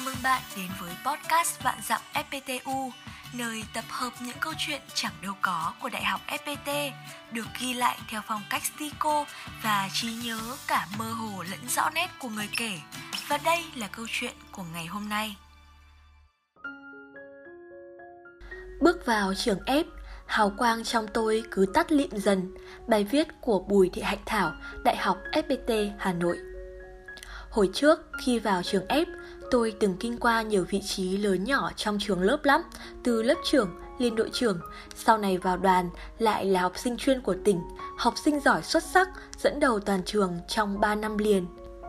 Chào mừng bạn đến với podcast Vạn Dặm FPTU, nơi tập hợp những câu chuyện chẳng đâu có của Đại học FPT, được ghi lại theo phong cách stico và trí nhớ cả mơ hồ lẫn rõ nét của người kể. Và đây là câu chuyện của ngày hôm nay. Bước vào trường F, hào quang trong tôi cứ tắt lịm dần. Bài viết của Bùi Thị Hạnh Thảo, Đại học FPT Hà Nội. Hồi trước, khi vào trường F, tôi từng kinh qua nhiều vị trí lớn nhỏ trong trường lớp lắm, từ lớp trưởng, liên đội trưởng, sau này vào đoàn lại là học sinh chuyên của tỉnh, học sinh giỏi xuất sắc, dẫn đầu toàn trường trong 3 năm liền.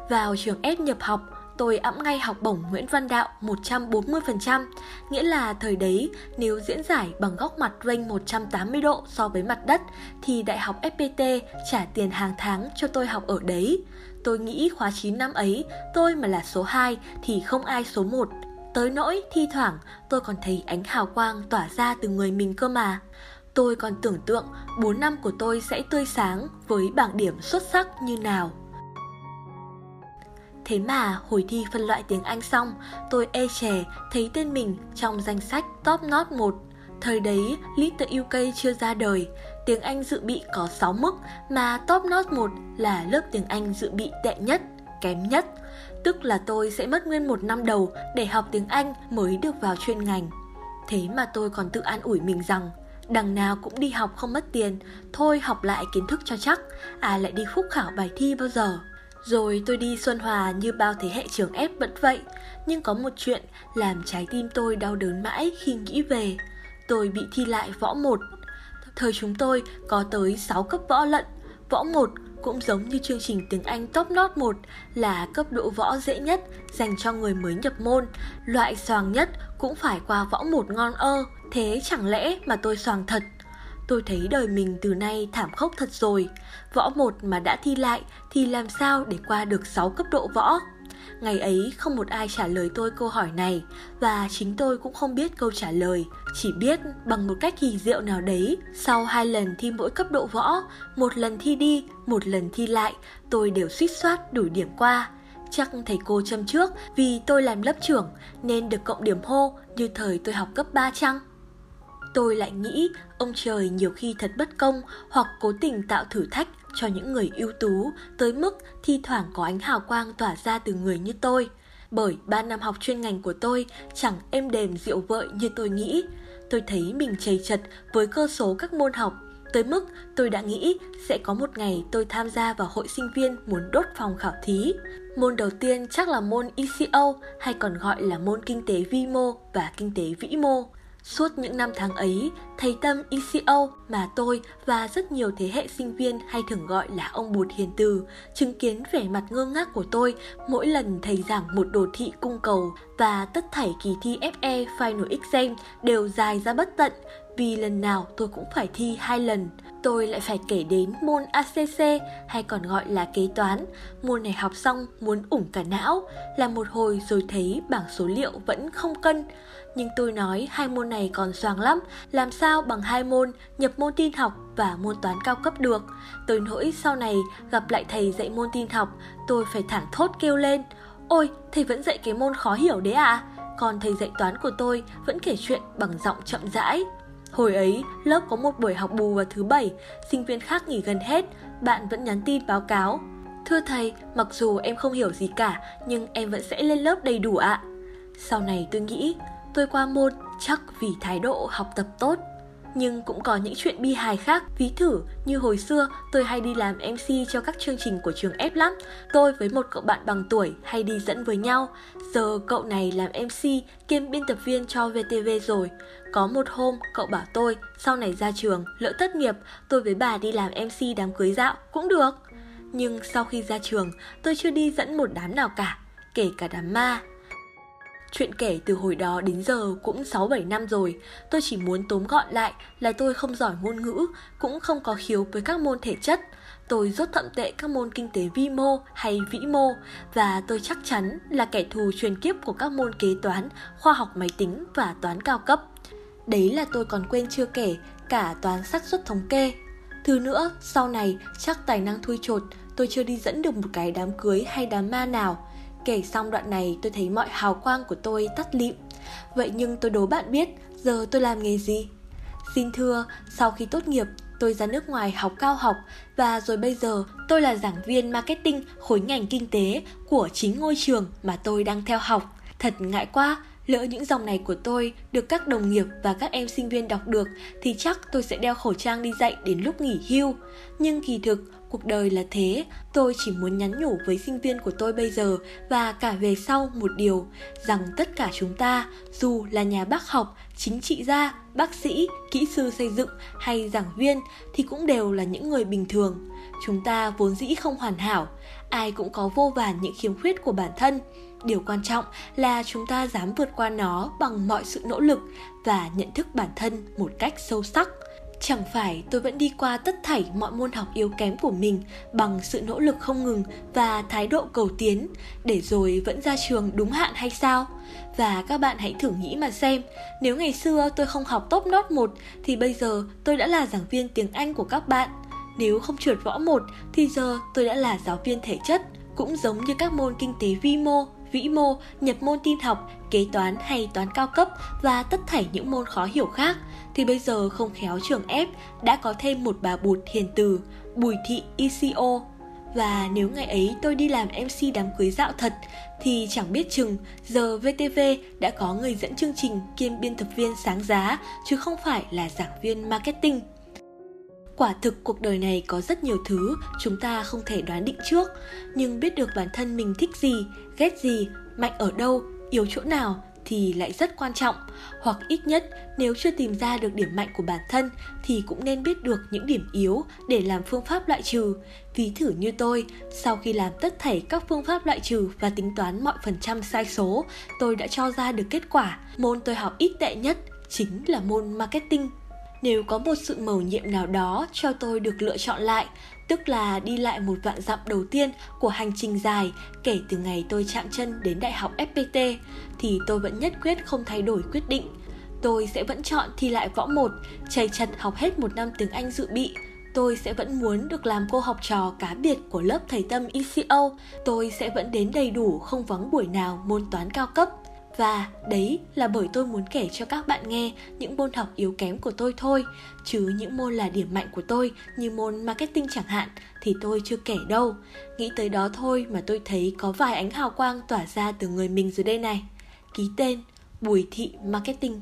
Vào trường S nhập học, tôi ẵm ngay học bổng Nguyễn Văn Đạo 140%, nghĩa là thời đấy nếu diễn giải bằng góc mặt range 180 độ so với mặt đất thì Đại học FPT trả tiền hàng tháng cho tôi học ở đấy. Tôi nghĩ khóa 9 năm ấy, tôi mà là số 2 thì không ai số 1. Tới nỗi thi thoảng tôi còn thấy ánh hào quang tỏa ra từ người mình cơ mà. Tôi còn tưởng tượng 4 năm của tôi sẽ tươi sáng với bảng điểm xuất sắc như nào. Thế mà hồi thi phân loại tiếng Anh xong, tôi e chè thấy tên mình trong danh sách top not 1. Thời đấy, Little UK chưa ra đời, tiếng Anh dự bị có 6 mức mà top not 1 là lớp tiếng Anh dự bị tệ nhất, kém nhất. Tức là tôi sẽ mất nguyên một năm đầu để học tiếng Anh mới được vào chuyên ngành. Thế mà tôi còn tự an ủi mình rằng đằng nào cũng đi học không mất tiền, thôi học lại kiến thức cho chắc, à lại đi phúc khảo bài thi bao giờ. Rồi tôi đi Xuân Hòa như bao thế hệ trường ép vẫn vậy, nhưng có một chuyện làm trái tim tôi đau đớn mãi khi nghĩ về. Tôi bị thi lại võ 1. Thời chúng tôi có tới 6 cấp võ lận. Võ 1 cũng giống như chương trình tiếng Anh Top Not 1 là cấp độ võ dễ nhất dành cho người mới nhập môn. Loại xoàng nhất cũng phải qua võ 1 ngon ơ. Thế chẳng lẽ mà tôi xoàng thật Tôi thấy đời mình từ nay thảm khốc thật rồi. Võ một mà đã thi lại thì làm sao để qua được 6 cấp độ võ? Ngày ấy không một ai trả lời tôi câu hỏi này và chính tôi cũng không biết câu trả lời, chỉ biết bằng một cách kỳ diệu nào đấy, sau hai lần thi mỗi cấp độ võ, một lần thi đi, một lần thi lại, tôi đều suýt soát đủ điểm qua. Chắc thầy cô châm trước vì tôi làm lớp trưởng nên được cộng điểm hô như thời tôi học cấp 3 chăng? tôi lại nghĩ ông trời nhiều khi thật bất công hoặc cố tình tạo thử thách cho những người ưu tú, tới mức thi thoảng có ánh hào quang tỏa ra từ người như tôi. Bởi ba năm học chuyên ngành của tôi chẳng êm đềm rượu vợi như tôi nghĩ. Tôi thấy mình chầy chật với cơ số các môn học, Tới mức tôi đã nghĩ sẽ có một ngày tôi tham gia vào hội sinh viên muốn đốt phòng khảo thí. Môn đầu tiên chắc là môn ECO hay còn gọi là môn kinh tế vi mô và kinh tế vĩ mô. Suốt những năm tháng ấy, thầy Tâm ECO mà tôi và rất nhiều thế hệ sinh viên hay thường gọi là ông Bụt Hiền Từ chứng kiến vẻ mặt ngơ ngác của tôi mỗi lần thầy giảng một đồ thị cung cầu và tất thảy kỳ thi FE Final Exam đều dài ra bất tận vì lần nào tôi cũng phải thi hai lần. Tôi lại phải kể đến môn ACC hay còn gọi là kế toán. Môn này học xong muốn ủng cả não, làm một hồi rồi thấy bảng số liệu vẫn không cân. Nhưng tôi nói hai môn này còn soàng lắm, làm sao bằng hai môn nhập môn tin học và môn toán cao cấp được. Tới nỗi sau này gặp lại thầy dạy môn tin học, tôi phải thẳng thốt kêu lên. Ôi, thầy vẫn dạy cái môn khó hiểu đấy à? Còn thầy dạy toán của tôi vẫn kể chuyện bằng giọng chậm rãi. Hồi ấy, lớp có một buổi học bù vào thứ bảy, sinh viên khác nghỉ gần hết, bạn vẫn nhắn tin báo cáo. Thưa thầy, mặc dù em không hiểu gì cả, nhưng em vẫn sẽ lên lớp đầy đủ ạ. Sau này tôi nghĩ, tôi qua môn chắc vì thái độ học tập tốt. Nhưng cũng có những chuyện bi hài khác, ví thử như hồi xưa tôi hay đi làm MC cho các chương trình của trường F lắm. Tôi với một cậu bạn bằng tuổi hay đi dẫn với nhau. Giờ cậu này làm MC kiêm biên tập viên cho VTV rồi. Có một hôm cậu bảo tôi sau này ra trường lỡ thất nghiệp tôi với bà đi làm MC đám cưới dạo cũng được. Nhưng sau khi ra trường tôi chưa đi dẫn một đám nào cả, kể cả đám ma Chuyện kể từ hồi đó đến giờ cũng 6-7 năm rồi, tôi chỉ muốn tóm gọn lại là tôi không giỏi ngôn ngữ, cũng không có khiếu với các môn thể chất. Tôi rất thậm tệ các môn kinh tế vi mô hay vĩ mô và tôi chắc chắn là kẻ thù truyền kiếp của các môn kế toán, khoa học máy tính và toán cao cấp. Đấy là tôi còn quên chưa kể cả toán xác suất thống kê. Thứ nữa, sau này chắc tài năng thui chột, tôi chưa đi dẫn được một cái đám cưới hay đám ma nào Kể xong đoạn này tôi thấy mọi hào quang của tôi tắt lịm. Vậy nhưng tôi đố bạn biết giờ tôi làm nghề gì? Xin thưa, sau khi tốt nghiệp, tôi ra nước ngoài học cao học và rồi bây giờ tôi là giảng viên marketing khối ngành kinh tế của chính ngôi trường mà tôi đang theo học. Thật ngại quá, lỡ những dòng này của tôi được các đồng nghiệp và các em sinh viên đọc được thì chắc tôi sẽ đeo khẩu trang đi dạy đến lúc nghỉ hưu. Nhưng kỳ thực, cuộc đời là thế. Tôi chỉ muốn nhắn nhủ với sinh viên của tôi bây giờ và cả về sau một điều rằng tất cả chúng ta dù là nhà bác học chính trị gia bác sĩ kỹ sư xây dựng hay giảng viên thì cũng đều là những người bình thường. Chúng ta vốn dĩ không hoàn hảo ai cũng có vô vàn những khiếm khuyết của bản thân điều quan trọng là chúng ta dám vượt qua nó bằng mọi sự nỗ lực và nhận thức bản thân một cách sâu sắc Chẳng phải tôi vẫn đi qua tất thảy mọi môn học yếu kém của mình bằng sự nỗ lực không ngừng và thái độ cầu tiến, để rồi vẫn ra trường đúng hạn hay sao? Và các bạn hãy thử nghĩ mà xem, nếu ngày xưa tôi không học top nốt một thì bây giờ tôi đã là giảng viên tiếng Anh của các bạn. Nếu không trượt võ một thì giờ tôi đã là giáo viên thể chất, cũng giống như các môn kinh tế vi mô, vĩ mô, nhập môn tin học, kế toán hay toán cao cấp và tất thảy những môn khó hiểu khác thì bây giờ không khéo trường ép đã có thêm một bà bụt hiền từ Bùi Thị ICO và nếu ngày ấy tôi đi làm MC đám cưới dạo thật thì chẳng biết chừng giờ VTV đã có người dẫn chương trình kiêm biên tập viên sáng giá chứ không phải là giảng viên marketing. Quả thực cuộc đời này có rất nhiều thứ chúng ta không thể đoán định trước, nhưng biết được bản thân mình thích gì, ghét gì, mạnh ở đâu, yếu chỗ nào thì lại rất quan trọng. Hoặc ít nhất nếu chưa tìm ra được điểm mạnh của bản thân thì cũng nên biết được những điểm yếu để làm phương pháp loại trừ. Ví thử như tôi sau khi làm tất thảy các phương pháp loại trừ và tính toán mọi phần trăm sai số tôi đã cho ra được kết quả. Môn tôi học ít tệ nhất chính là môn marketing nếu có một sự mầu nhiệm nào đó cho tôi được lựa chọn lại tức là đi lại một vạn dặm đầu tiên của hành trình dài kể từ ngày tôi chạm chân đến đại học FPT thì tôi vẫn nhất quyết không thay đổi quyết định. Tôi sẽ vẫn chọn thi lại võ một, chầy chặt học hết một năm tiếng Anh dự bị. Tôi sẽ vẫn muốn được làm cô học trò cá biệt của lớp thầy tâm ECO. Tôi sẽ vẫn đến đầy đủ không vắng buổi nào môn toán cao cấp. Và đấy là bởi tôi muốn kể cho các bạn nghe những môn học yếu kém của tôi thôi, Chứ những môn là điểm mạnh của tôi như môn marketing chẳng hạn thì tôi chưa kể đâu. Nghĩ tới đó thôi mà tôi thấy có vài ánh hào quang tỏa ra từ người mình dưới đây này. Ký tên Bùi Thị Marketing.